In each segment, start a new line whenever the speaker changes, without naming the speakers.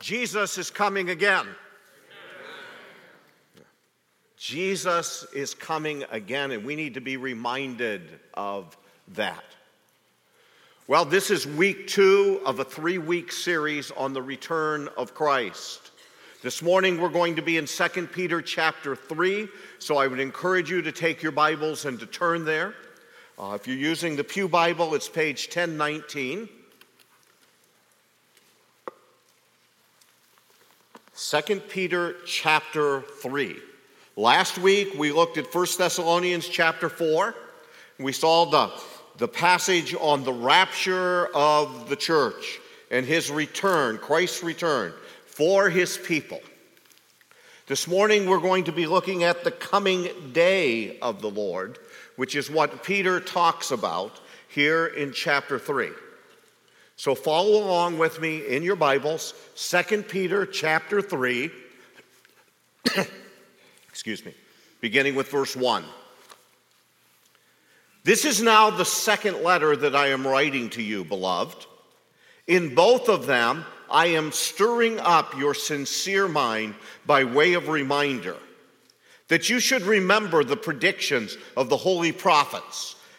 Jesus is coming again. Jesus is coming again, and we need to be reminded of that. Well, this is week two of a three week series on the return of Christ. This morning we're going to be in 2 Peter chapter 3, so I would encourage you to take your Bibles and to turn there. Uh, if you're using the Pew Bible, it's page 1019. 2 Peter chapter 3. Last week we looked at 1 Thessalonians chapter 4. We saw the, the passage on the rapture of the church and his return, Christ's return for his people. This morning we're going to be looking at the coming day of the Lord, which is what Peter talks about here in chapter 3. So follow along with me in your Bibles, 2 Peter chapter 3. Excuse me. Beginning with verse 1. This is now the second letter that I am writing to you, beloved. In both of them, I am stirring up your sincere mind by way of reminder that you should remember the predictions of the holy prophets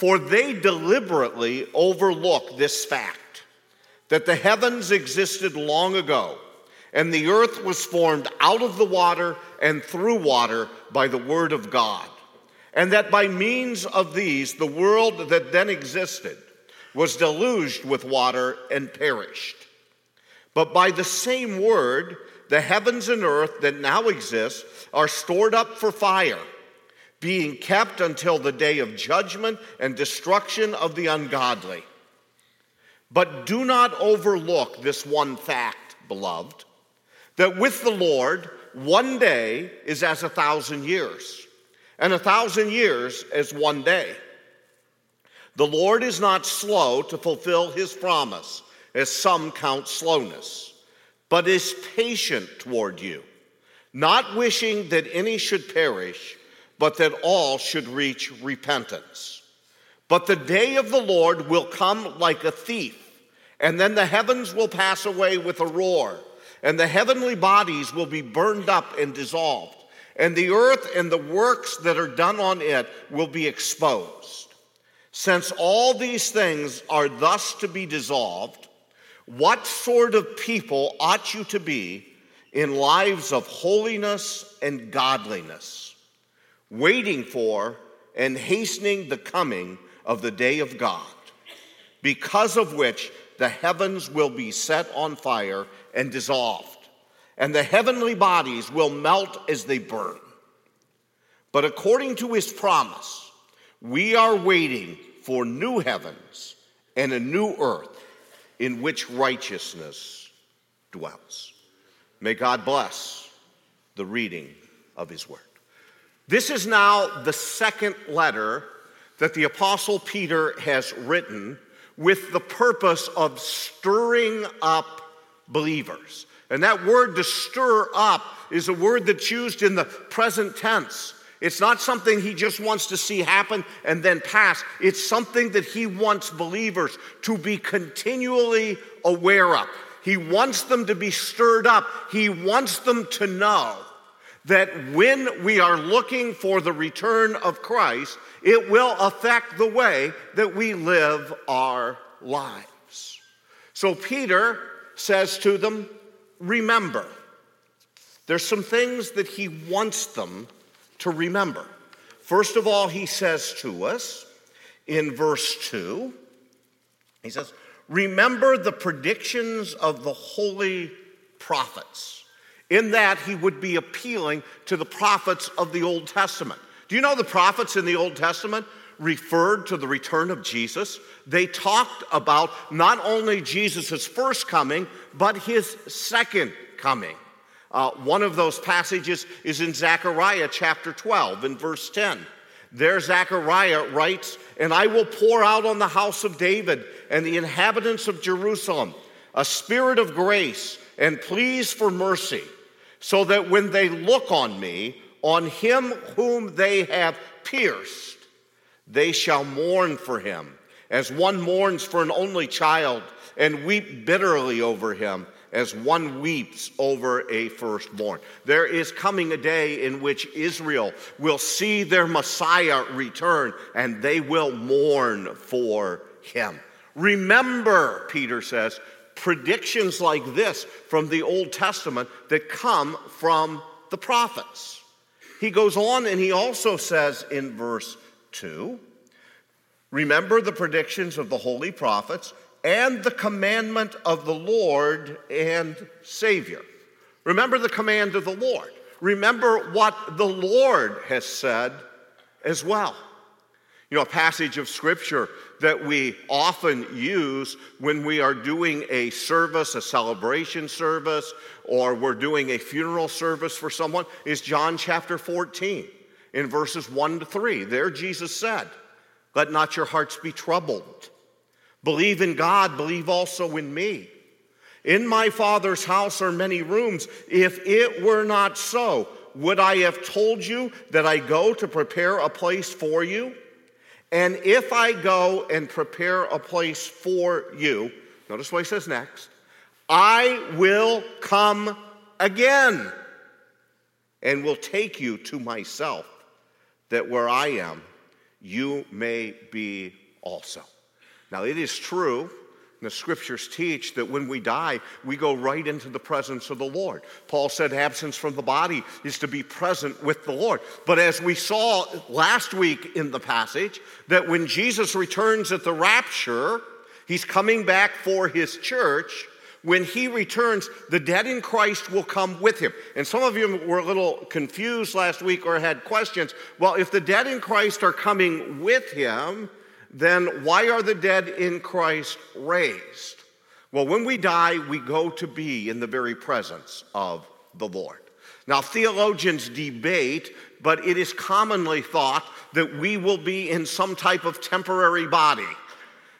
For they deliberately overlook this fact that the heavens existed long ago, and the earth was formed out of the water and through water by the word of God, and that by means of these the world that then existed was deluged with water and perished. But by the same word, the heavens and earth that now exist are stored up for fire, being kept until the day of judgment and destruction of the ungodly. But do not overlook this one fact, beloved, that with the Lord, one day is as a thousand years, and a thousand years as one day. The Lord is not slow to fulfill his promise as some count slowness, but is patient toward you, not wishing that any should perish, but that all should reach repentance. But the day of the Lord will come like a thief, and then the heavens will pass away with a roar, and the heavenly bodies will be burned up and dissolved, and the earth and the works that are done on it will be exposed. Since all these things are thus to be dissolved, what sort of people ought you to be in lives of holiness and godliness, waiting for and hastening the coming of the day of God, because of which the heavens will be set on fire and dissolved, and the heavenly bodies will melt as they burn. But according to his promise, we are waiting for new heavens and a new earth in which righteousness dwells. May God bless the reading of his word. This is now the second letter that the Apostle Peter has written with the purpose of stirring up believers. And that word to stir up is a word that's used in the present tense. It's not something he just wants to see happen and then pass. It's something that he wants believers to be continually aware of. He wants them to be stirred up. He wants them to know that when we are looking for the return of Christ, it will affect the way that we live our lives. So Peter says to them, Remember. There's some things that he wants them to remember. First of all, he says to us in verse 2, he says, Remember the predictions of the holy prophets. In that, he would be appealing to the prophets of the Old Testament. Do you know the prophets in the Old Testament referred to the return of Jesus? They talked about not only Jesus' first coming, but his second coming. Uh, one of those passages is in Zechariah chapter 12, in verse 10. There, Zechariah writes, And I will pour out on the house of David and the inhabitants of Jerusalem a spirit of grace and pleas for mercy, so that when they look on me, on him whom they have pierced, they shall mourn for him, as one mourns for an only child, and weep bitterly over him as one weeps over a firstborn. There is coming a day in which Israel will see their Messiah return and they will mourn for him. Remember, Peter says, predictions like this from the Old Testament that come from the prophets. He goes on and he also says in verse 2 Remember the predictions of the holy prophets and the commandment of the Lord and Savior. Remember the command of the Lord. Remember what the Lord has said as well. You know, a passage of scripture that we often use when we are doing a service, a celebration service, or we're doing a funeral service for someone is John chapter 14 in verses 1 to 3. There Jesus said, Let not your hearts be troubled. Believe in God, believe also in me. In my Father's house are many rooms. If it were not so, would I have told you that I go to prepare a place for you? And if I go and prepare a place for you, notice what he says next I will come again and will take you to myself, that where I am, you may be also. Now, it is true, the scriptures teach that when we die, we go right into the presence of the Lord. Paul said absence from the body is to be present with the Lord. But as we saw last week in the passage, that when Jesus returns at the rapture, he's coming back for his church. When he returns, the dead in Christ will come with him. And some of you were a little confused last week or had questions. Well, if the dead in Christ are coming with him, then why are the dead in Christ raised? Well, when we die, we go to be in the very presence of the Lord. Now, theologians debate, but it is commonly thought that we will be in some type of temporary body,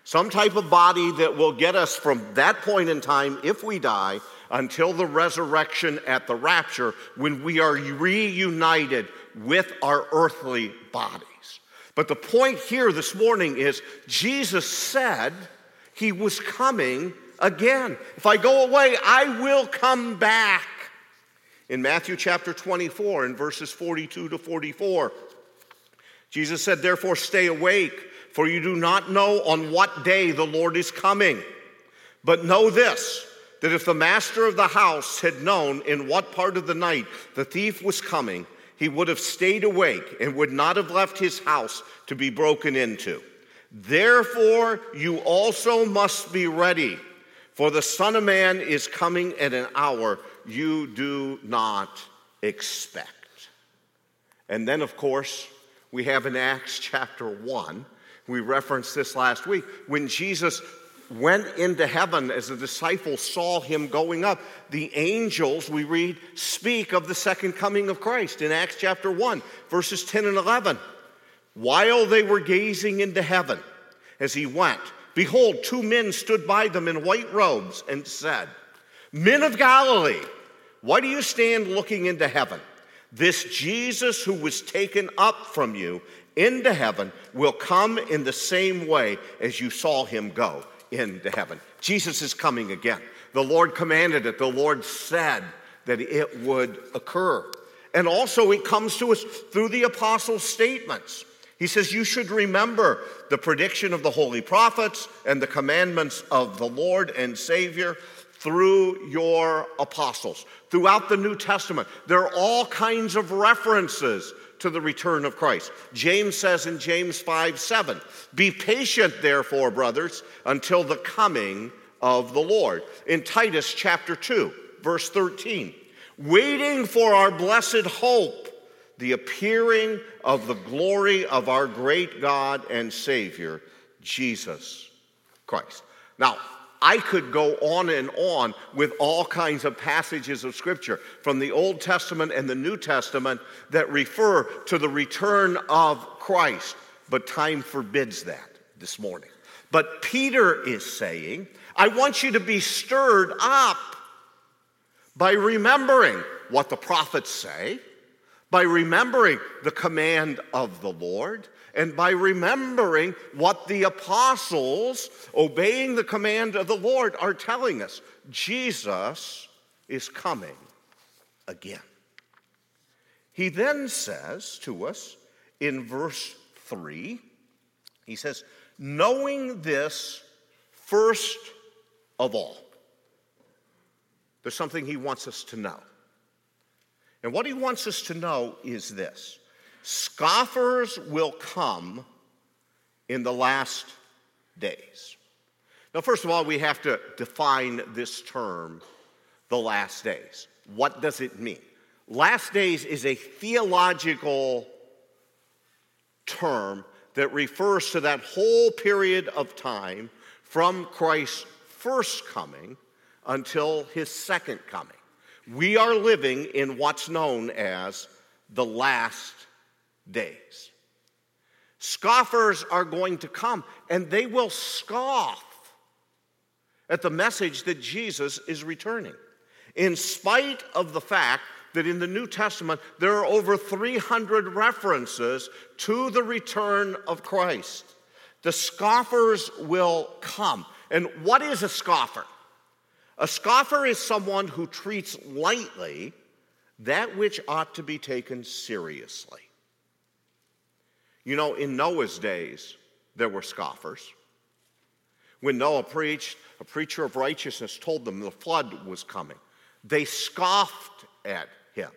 some type of body that will get us from that point in time, if we die, until the resurrection at the rapture, when we are reunited with our earthly body. But the point here this morning is Jesus said he was coming again. If I go away, I will come back. In Matthew chapter 24, in verses 42 to 44, Jesus said, Therefore, stay awake, for you do not know on what day the Lord is coming. But know this that if the master of the house had known in what part of the night the thief was coming, he would have stayed awake and would not have left his house to be broken into. Therefore, you also must be ready, for the Son of Man is coming at an hour you do not expect. And then, of course, we have in Acts chapter 1, we referenced this last week, when Jesus went into heaven as the disciples saw him going up. The angels, we read, speak of the second coming of Christ in Acts chapter 1, verses 10 and 11. While they were gazing into heaven as he went, behold, two men stood by them in white robes and said, Men of Galilee, why do you stand looking into heaven? This Jesus who was taken up from you into heaven will come in the same way as you saw him go into heaven. Jesus is coming again. The Lord commanded it, the Lord said that it would occur. And also, it comes to us through the apostles' statements. He says, You should remember the prediction of the holy prophets and the commandments of the Lord and Savior through your apostles. Throughout the New Testament, there are all kinds of references to the return of Christ. James says in James 5 7, Be patient, therefore, brothers, until the coming of the Lord. In Titus chapter 2, verse 13, waiting for our blessed hope, the appearing of the glory of our great God and Savior, Jesus Christ. Now, I could go on and on with all kinds of passages of Scripture from the Old Testament and the New Testament that refer to the return of Christ, but time forbids that this morning. But Peter is saying, I want you to be stirred up by remembering what the prophets say, by remembering the command of the Lord, and by remembering what the apostles, obeying the command of the Lord, are telling us. Jesus is coming again. He then says to us in verse 3, he says, knowing this first of all. There's something he wants us to know. And what he wants us to know is this Scoffers will come in the last days. Now, first of all, we have to define this term, the last days. What does it mean? Last days is a theological term that refers to that whole period of time from Christ's first coming until his second coming. We are living in what's known as the last days. Scoffers are going to come and they will scoff at the message that Jesus is returning. In spite of the fact that in the New Testament there are over 300 references to the return of Christ, the scoffers will come. And what is a scoffer? A scoffer is someone who treats lightly that which ought to be taken seriously. You know, in Noah's days, there were scoffers. When Noah preached, a preacher of righteousness told them the flood was coming. They scoffed at him.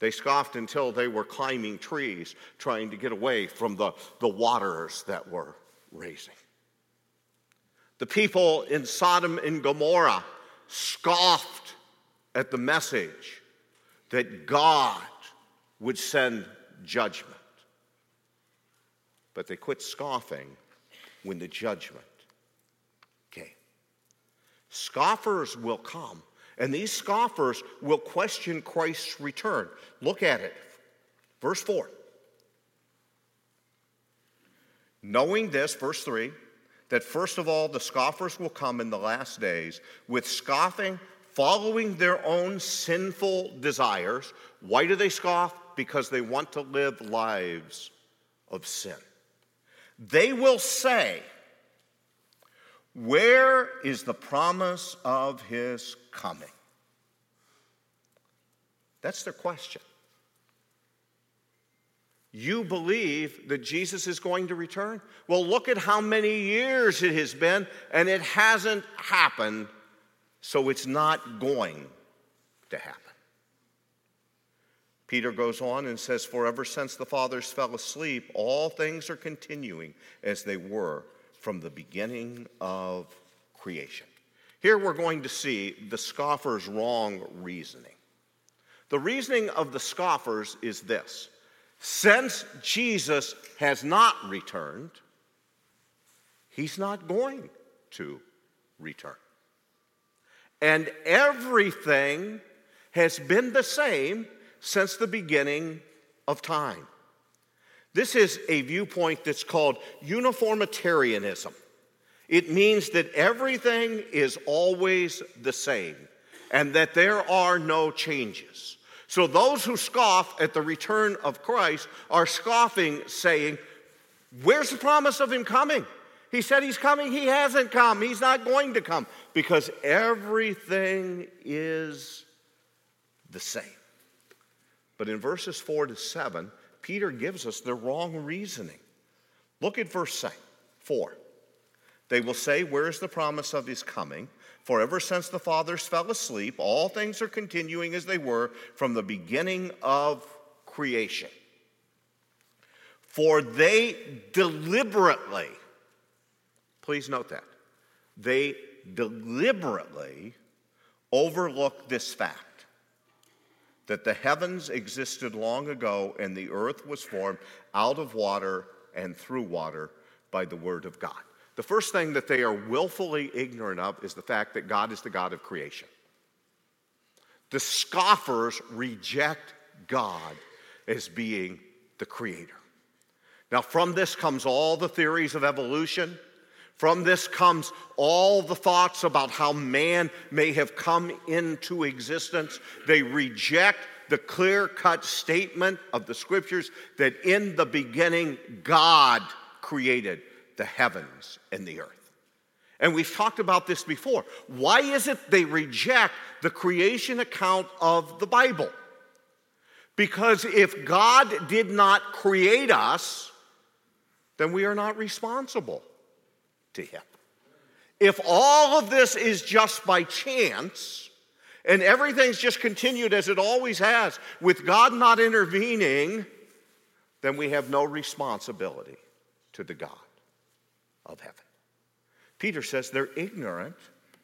They scoffed until they were climbing trees, trying to get away from the, the waters that were raising. The people in Sodom and Gomorrah scoffed at the message that God would send judgment. But they quit scoffing when the judgment came. Scoffers will come, and these scoffers will question Christ's return. Look at it. Verse 4. Knowing this, verse 3, that first of all the scoffers will come in the last days with scoffing, following their own sinful desires. Why do they scoff? Because they want to live lives of sin. They will say, Where is the promise of his coming? That's their question. You believe that Jesus is going to return? Well, look at how many years it has been, and it hasn't happened, so it's not going to happen. Peter goes on and says, For ever since the fathers fell asleep, all things are continuing as they were from the beginning of creation. Here we're going to see the scoffer's wrong reasoning. The reasoning of the scoffers is this since Jesus has not returned, he's not going to return. And everything has been the same since the beginning of time. This is a viewpoint that's called uniformitarianism. It means that everything is always the same and that there are no changes. So those who scoff at the return of Christ are scoffing, saying, Where's the promise of him coming? He said he's coming, he hasn't come, he's not going to come, because everything is the same. But in verses 4 to 7, Peter gives us the wrong reasoning. Look at verse 4. They will say, Where is the promise of his coming? For ever since the fathers fell asleep, all things are continuing as they were from the beginning of creation. For they deliberately, please note that, they deliberately overlook this fact that the heavens existed long ago and the earth was formed out of water and through water by the word of God. The first thing that they are willfully ignorant of is the fact that God is the God of creation. The scoffers reject God as being the creator. Now, from this comes all the theories of evolution. From this comes all the thoughts about how man may have come into existence. They reject the clear cut statement of the scriptures that in the beginning God created the heavens and the earth. And we've talked about this before. Why is it they reject the creation account of the Bible? Because if God did not create us, then we are not responsible to Him. If all of this is just by chance, and everything's just continued as it always has, with God not intervening, then we have no responsibility to the God of heaven. Peter says they're ignorant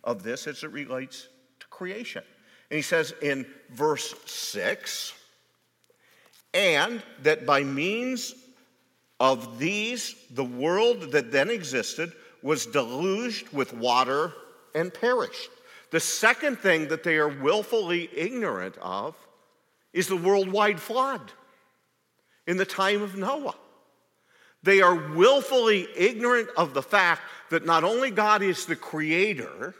of this as it relates to creation. And he says in verse 6 and that by means of these, the world that then existed was deluged with water and perished. The second thing that they are willfully ignorant of is the worldwide flood in the time of Noah. They are willfully ignorant of the fact that not only God is the creator,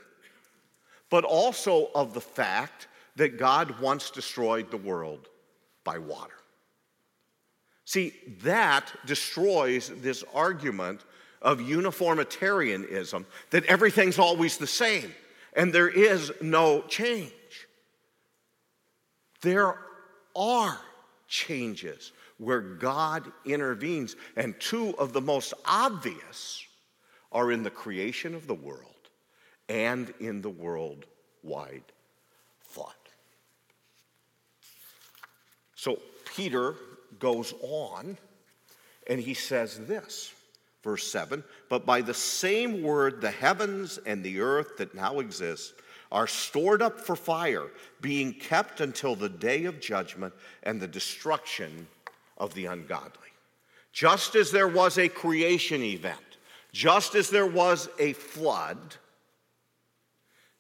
but also of the fact that God once destroyed the world by water. See, that destroys this argument of uniformitarianism that everything's always the same and there is no change. There are changes where God intervenes, and two of the most obvious are in the creation of the world and in the worldwide flood. So Peter goes on and he says this, verse 7 But by the same word, the heavens and the earth that now exist are stored up for fire, being kept until the day of judgment and the destruction of the ungodly. Just as there was a creation event, just as there was a flood,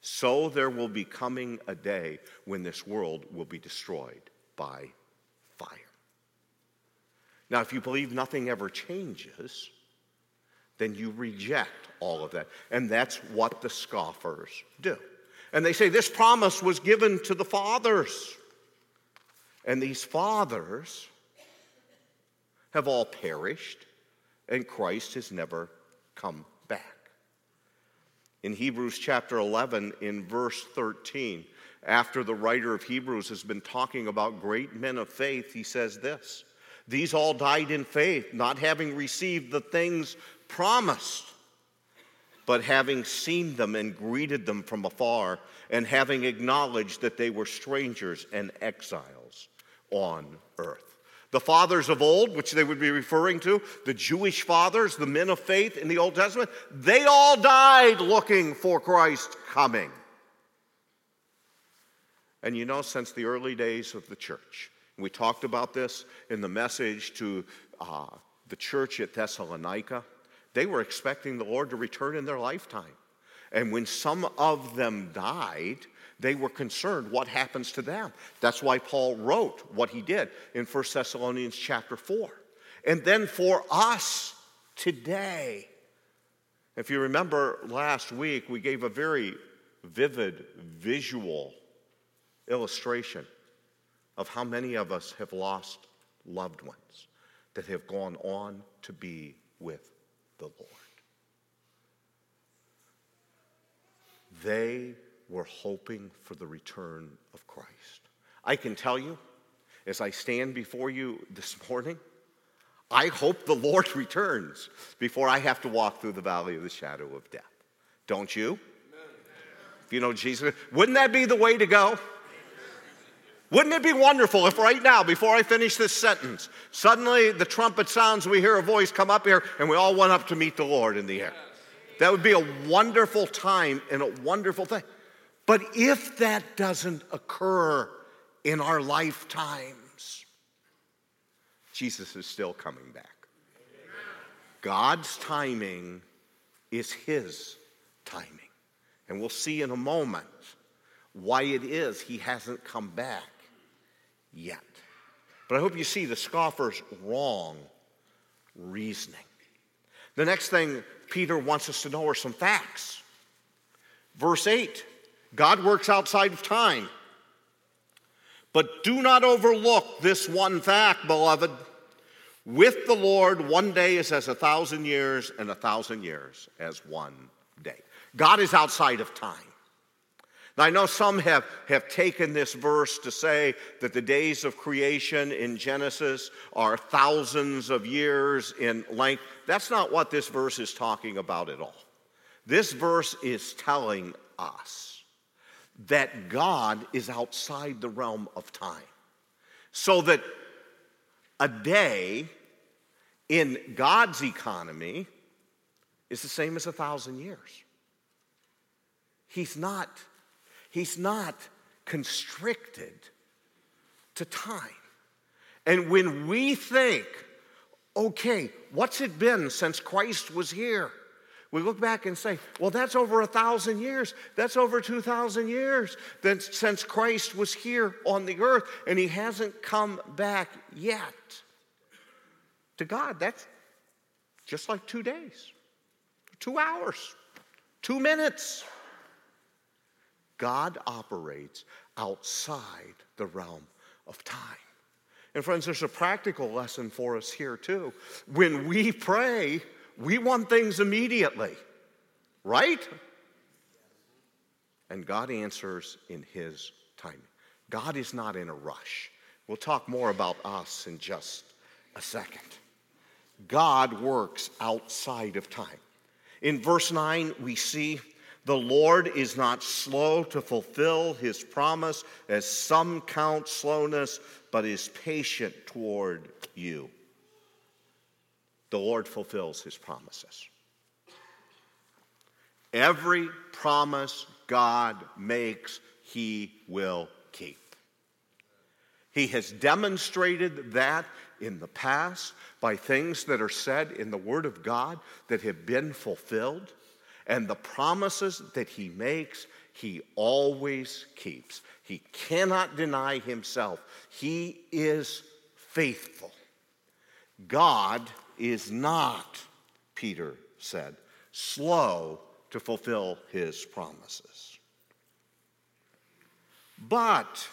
so there will be coming a day when this world will be destroyed by fire. Now, if you believe nothing ever changes, then you reject all of that. And that's what the scoffers do. And they say this promise was given to the fathers. And these fathers have all perished, and Christ has never come back. In Hebrews chapter 11, in verse 13, after the writer of Hebrews has been talking about great men of faith, he says this These all died in faith, not having received the things promised, but having seen them and greeted them from afar, and having acknowledged that they were strangers and exiles on earth. The fathers of old, which they would be referring to, the Jewish fathers, the men of faith in the Old Testament, they all died looking for Christ coming. And you know, since the early days of the church, we talked about this in the message to uh, the church at Thessalonica, they were expecting the Lord to return in their lifetime. And when some of them died, they were concerned what happens to them. That's why Paul wrote what he did in 1 Thessalonians chapter 4. And then for us today, if you remember last week, we gave a very vivid visual illustration of how many of us have lost loved ones that have gone on to be with the Lord. They were hoping for the return of Christ. I can tell you, as I stand before you this morning, I hope the Lord returns before I have to walk through the valley of the shadow of death. Don't you? If you know Jesus, wouldn't that be the way to go? Wouldn't it be wonderful if right now, before I finish this sentence, suddenly the trumpet sounds, we hear a voice come up here, and we all went up to meet the Lord in the air? That would be a wonderful time and a wonderful thing. But if that doesn't occur in our lifetimes, Jesus is still coming back. God's timing is His timing. And we'll see in a moment why it is He hasn't come back yet. But I hope you see the scoffer's wrong reasoning. The next thing Peter wants us to know are some facts. Verse 8 God works outside of time. But do not overlook this one fact, beloved. With the Lord, one day is as a thousand years, and a thousand years as one day. God is outside of time. Now, I know some have, have taken this verse to say that the days of creation in Genesis are thousands of years in length. That's not what this verse is talking about at all. This verse is telling us that God is outside the realm of time. So that a day in God's economy is the same as a thousand years. He's not He's not constricted to time. And when we think, okay, what's it been since Christ was here? We look back and say, well, that's over a thousand years. That's over 2,000 years since Christ was here on the earth and he hasn't come back yet. To God, that's just like two days, two hours, two minutes. God operates outside the realm of time. And friends, there's a practical lesson for us here too. When we pray, we want things immediately, right? And God answers in His timing. God is not in a rush. We'll talk more about us in just a second. God works outside of time. In verse 9, we see the Lord is not slow to fulfill his promise, as some count slowness, but is patient toward you. The Lord fulfills his promises. Every promise God makes, he will keep. He has demonstrated that in the past by things that are said in the Word of God that have been fulfilled. And the promises that he makes, he always keeps. He cannot deny himself. He is faithful. God is not, Peter said, slow to fulfill his promises. But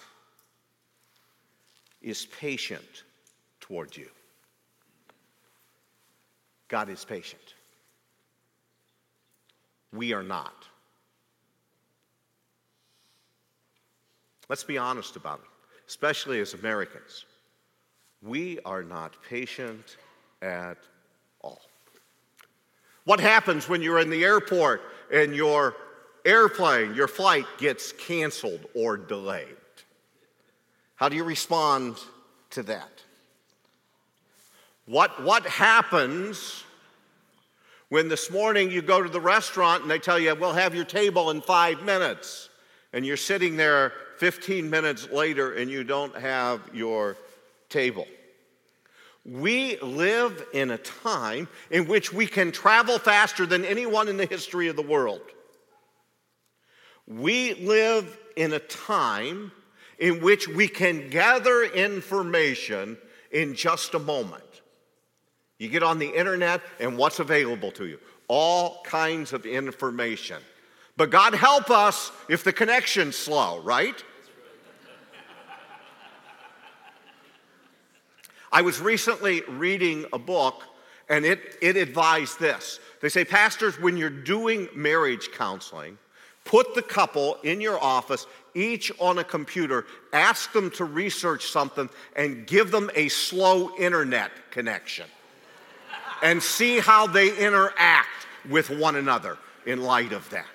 is patient toward you. God is patient. We are not. Let's be honest about it, especially as Americans. We are not patient at all. What happens when you're in the airport and your airplane, your flight gets canceled or delayed? How do you respond to that? What, what happens when this morning you go to the restaurant and they tell you, we'll have your table in five minutes, and you're sitting there 15 minutes later and you don't have your table. We live in a time in which we can travel faster than anyone in the history of the world. We live in a time in which we can gather information in just a moment. You get on the internet, and what's available to you? All kinds of information. But God help us if the connection's slow, right? I was recently reading a book, and it, it advised this. They say, Pastors, when you're doing marriage counseling, put the couple in your office, each on a computer, ask them to research something, and give them a slow internet connection and see how they interact with one another in light of that.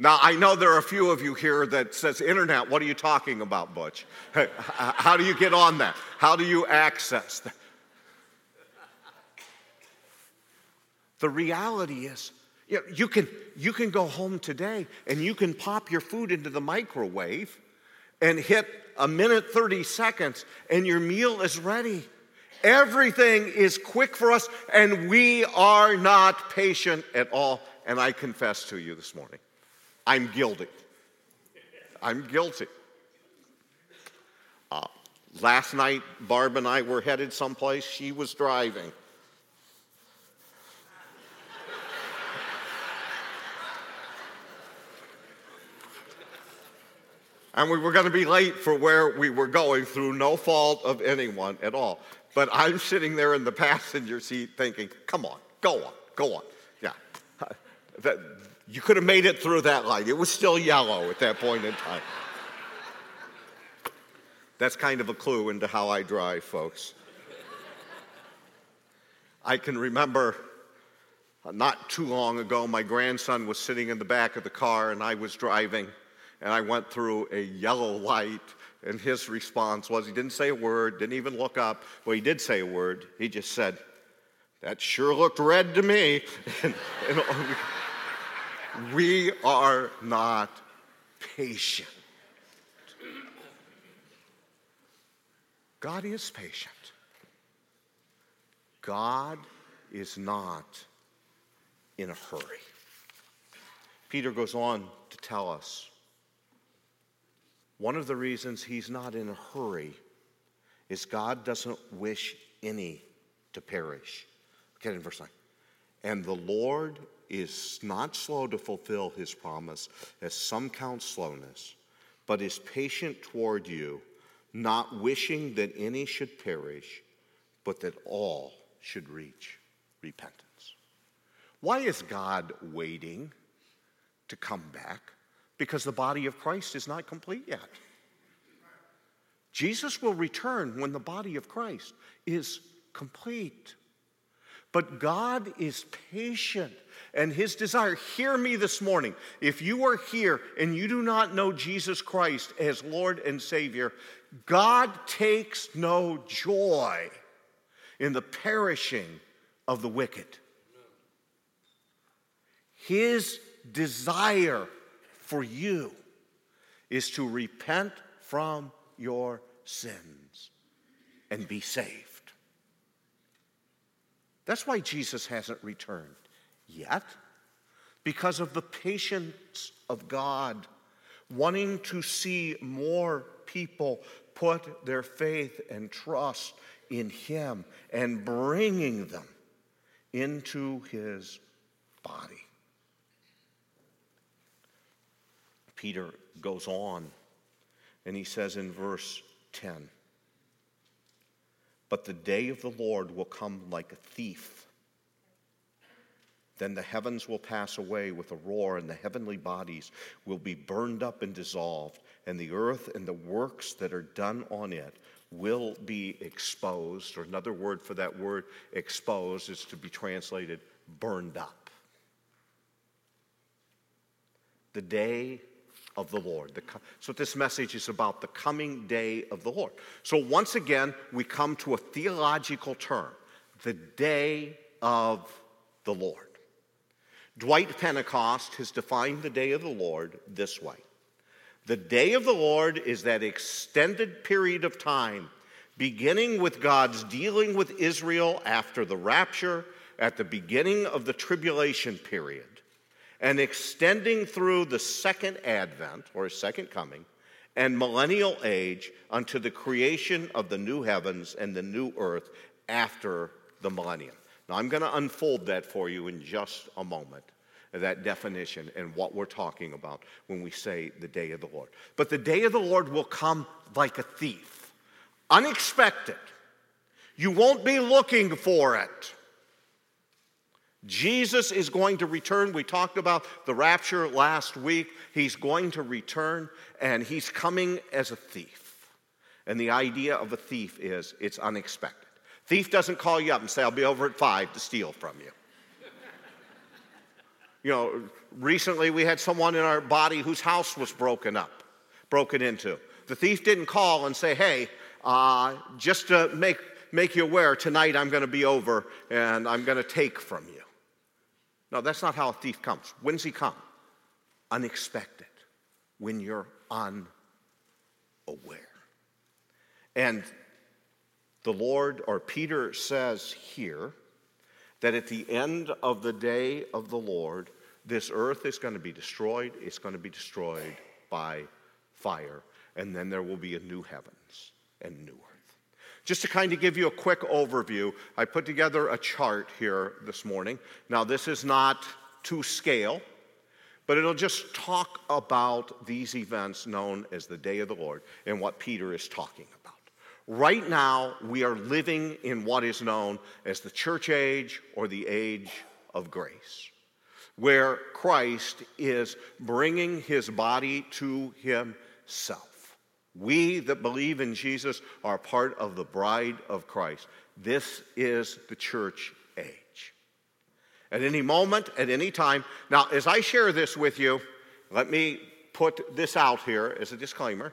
Now, I know there are a few of you here that says, internet, what are you talking about, Butch? How do you get on that? How do you access that? The reality is, you can, you can go home today and you can pop your food into the microwave and hit a minute 30 seconds and your meal is ready Everything is quick for us, and we are not patient at all. And I confess to you this morning, I'm guilty. I'm guilty. Uh, last night, Barb and I were headed someplace. She was driving. and we were going to be late for where we were going through no fault of anyone at all. But I'm sitting there in the passenger seat thinking, come on, go on, go on. Yeah. That, you could have made it through that light. It was still yellow at that point in time. That's kind of a clue into how I drive, folks. I can remember uh, not too long ago, my grandson was sitting in the back of the car and I was driving, and I went through a yellow light. And his response was he didn't say a word, didn't even look up. Well, he did say a word. He just said, That sure looked red to me. and, and we are not patient. God is patient. God is not in a hurry. Peter goes on to tell us one of the reasons he's not in a hurry is God doesn't wish any to perish. Get in verse 9. And the Lord is not slow to fulfill his promise, as some count slowness, but is patient toward you, not wishing that any should perish, but that all should reach repentance. Why is God waiting to come back? Because the body of Christ is not complete yet. Jesus will return when the body of Christ is complete. But God is patient and his desire. Hear me this morning. If you are here and you do not know Jesus Christ as Lord and Savior, God takes no joy in the perishing of the wicked. His desire for you is to repent from your sins and be saved. That's why Jesus hasn't returned yet, because of the patience of God, wanting to see more people put their faith and trust in Him and bringing them into His body. Peter goes on and he says in verse 10 but the day of the Lord will come like a thief. Then the heavens will pass away with a roar, and the heavenly bodies will be burned up and dissolved, and the earth and the works that are done on it will be exposed. Or another word for that word exposed is to be translated burned up. The day of the Lord. So, this message is about the coming day of the Lord. So, once again, we come to a theological term the day of the Lord. Dwight Pentecost has defined the day of the Lord this way The day of the Lord is that extended period of time, beginning with God's dealing with Israel after the rapture, at the beginning of the tribulation period and extending through the second advent or second coming and millennial age unto the creation of the new heavens and the new earth after the millennium. Now, I'm going to unfold that for you in just a moment, that definition and what we're talking about when we say the day of the Lord. But the day of the Lord will come like a thief, unexpected. You won't be looking for it. Jesus is going to return. We talked about the rapture last week. He's going to return, and he's coming as a thief. And the idea of a thief is it's unexpected. Thief doesn't call you up and say, I'll be over at five to steal from you. you know, recently we had someone in our body whose house was broken up, broken into. The thief didn't call and say, Hey, uh, just to make, make you aware, tonight I'm going to be over and I'm going to take from you. No, that's not how a thief comes. When's he come? Unexpected, when you're unaware. And the Lord, or Peter says here, that at the end of the day of the Lord, this earth is going to be destroyed. It's going to be destroyed by fire. And then there will be a new heavens and new earth. Just to kind of give you a quick overview, I put together a chart here this morning. Now, this is not to scale, but it'll just talk about these events known as the day of the Lord and what Peter is talking about. Right now, we are living in what is known as the church age or the age of grace, where Christ is bringing his body to himself. We that believe in Jesus are part of the bride of Christ. This is the church age. At any moment, at any time. Now, as I share this with you, let me put this out here as a disclaimer.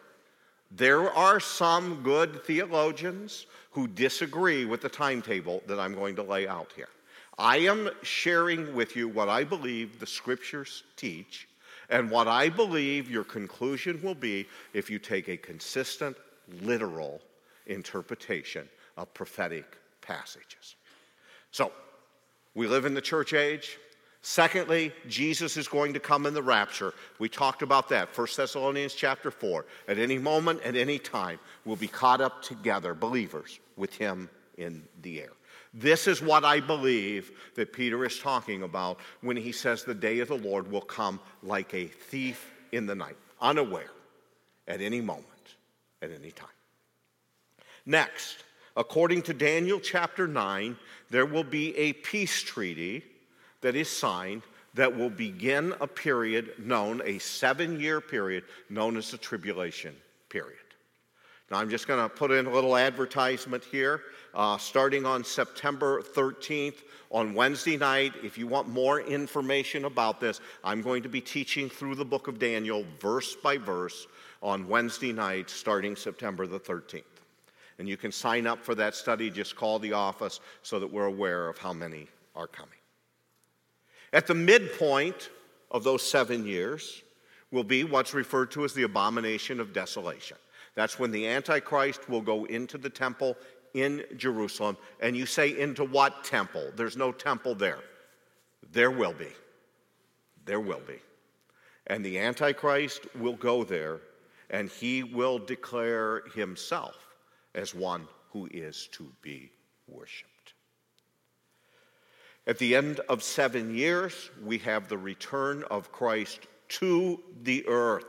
There are some good theologians who disagree with the timetable that I'm going to lay out here. I am sharing with you what I believe the scriptures teach and what I believe your conclusion will be if you take a consistent, literal interpretation of prophetic passages. So, we live in the church age. Secondly, Jesus is going to come in the rapture. We talked about that. 1 Thessalonians chapter 4. At any moment, at any time, we'll be caught up together, believers, with him in the air. This is what I believe that Peter is talking about when he says the day of the Lord will come like a thief in the night, unaware, at any moment, at any time. Next, according to Daniel chapter 9, there will be a peace treaty that is signed that will begin a period known, a seven year period known as the tribulation period. Now, I'm just going to put in a little advertisement here. Uh, starting on September 13th, on Wednesday night, if you want more information about this, I'm going to be teaching through the book of Daniel, verse by verse, on Wednesday night, starting September the 13th. And you can sign up for that study. Just call the office so that we're aware of how many are coming. At the midpoint of those seven years will be what's referred to as the abomination of desolation. That's when the Antichrist will go into the temple in Jerusalem. And you say, into what temple? There's no temple there. There will be. There will be. And the Antichrist will go there and he will declare himself as one who is to be worshiped. At the end of seven years, we have the return of Christ to the earth.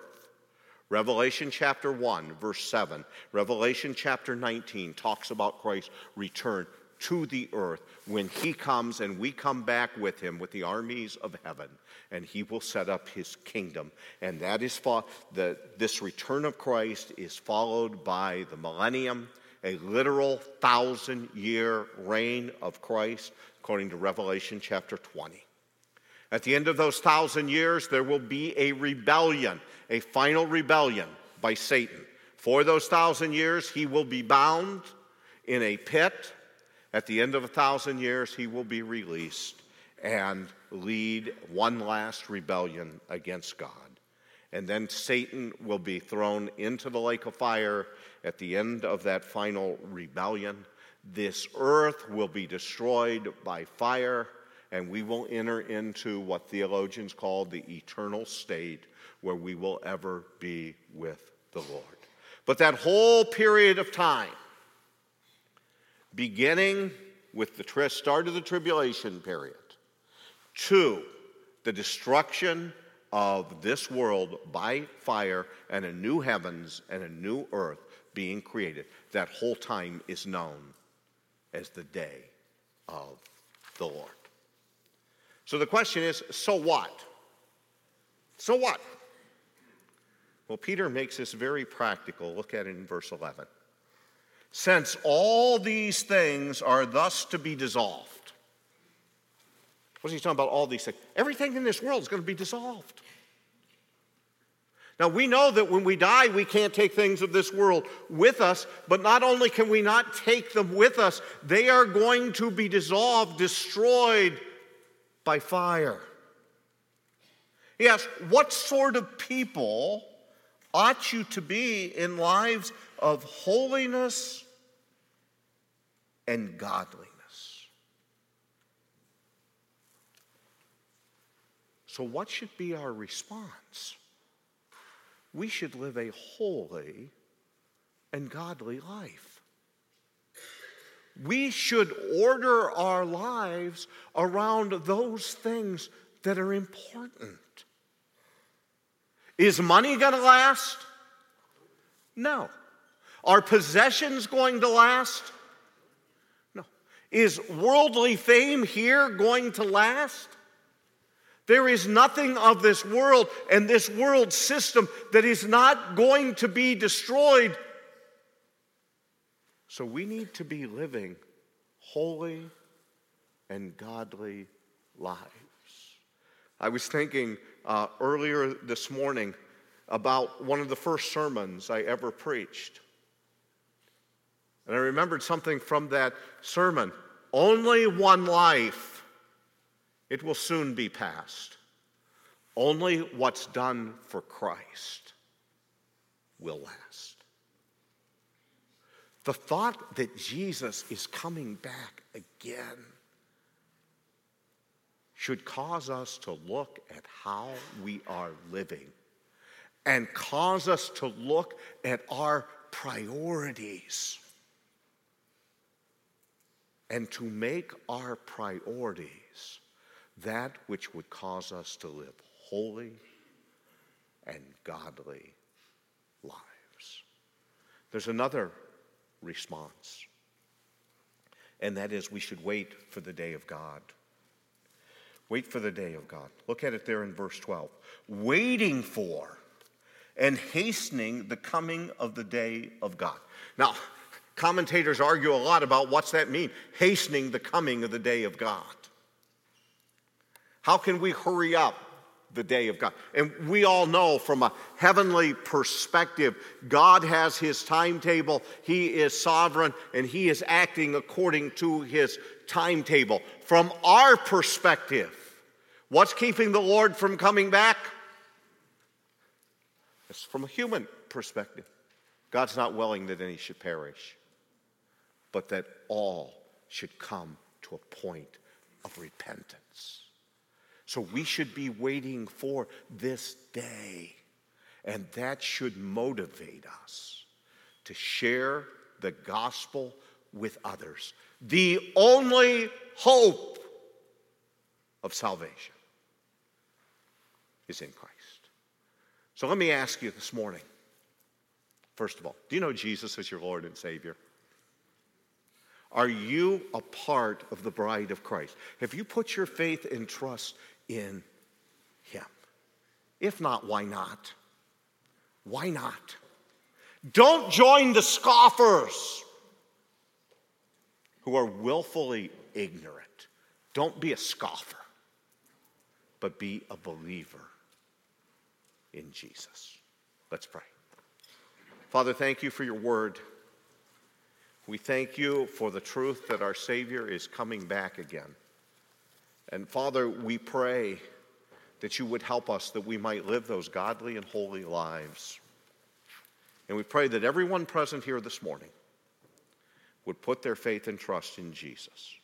Revelation chapter 1, verse 7. Revelation chapter 19 talks about Christ's return to the earth when he comes and we come back with him with the armies of heaven and he will set up his kingdom and that is fo- the, this return of christ is followed by the millennium a literal thousand year reign of christ according to Revelation chapter 20. At the end of those thousand years, there will be a rebellion, a final rebellion by Satan. For those thousand years, he will be bound in a pit. At the end of a thousand years, he will be released and lead one last rebellion against God. And then Satan will be thrown into the lake of fire at the end of that final rebellion. This earth will be destroyed by fire, and we will enter into what theologians call the eternal state where we will ever be with the Lord. But that whole period of time, beginning with the start of the tribulation period to the destruction of this world by fire and a new heavens and a new earth being created, that whole time is known as the day of the Lord. So the question is so what? So what? Well, Peter makes this very practical. Look at it in verse 11. Since all these things are thus to be dissolved. What's he talking about? All these things. Everything in this world is going to be dissolved. Now, we know that when we die, we can't take things of this world with us, but not only can we not take them with us, they are going to be dissolved, destroyed by fire. He asks, what sort of people ought you to be in lives of holiness and godliness. So, what should be our response? We should live a holy and godly life. We should order our lives around those things that are important. Is money going to last? No. Are possessions going to last? No. Is worldly fame here going to last? There is nothing of this world and this world system that is not going to be destroyed. So we need to be living holy and godly lives. I was thinking uh, earlier this morning about one of the first sermons I ever preached. And I remembered something from that sermon only one life, it will soon be past. Only what's done for Christ will last. The thought that Jesus is coming back again should cause us to look at how we are living and cause us to look at our priorities and to make our priorities that which would cause us to live holy and godly lives. There's another response, and that is we should wait for the day of God. Wait for the day of God. Look at it there in verse 12. Waiting for and hastening the coming of the day of God. Now, commentators argue a lot about what's that mean? Hastening the coming of the day of God. How can we hurry up the day of God? And we all know from a heavenly perspective, God has his timetable, he is sovereign, and he is acting according to his timetable. From our perspective, what's keeping the Lord from coming back? It's from a human perspective. God's not willing that any should perish, but that all should come to a point of repentance. So we should be waiting for this day, and that should motivate us to share the gospel with others. The only hope of salvation is in Christ. So let me ask you this morning first of all, do you know Jesus as your Lord and Savior? Are you a part of the bride of Christ? Have you put your faith and trust in Him? If not, why not? Why not? Don't join the scoffers who are willfully ignorant. Don't be a scoffer, but be a believer in Jesus. Let's pray. Father, thank you for your word. We thank you for the truth that our Savior is coming back again. And Father, we pray that you would help us that we might live those godly and holy lives. And we pray that everyone present here this morning would put their faith and trust in Jesus.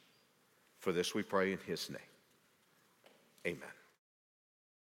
For this we pray in his name. Amen.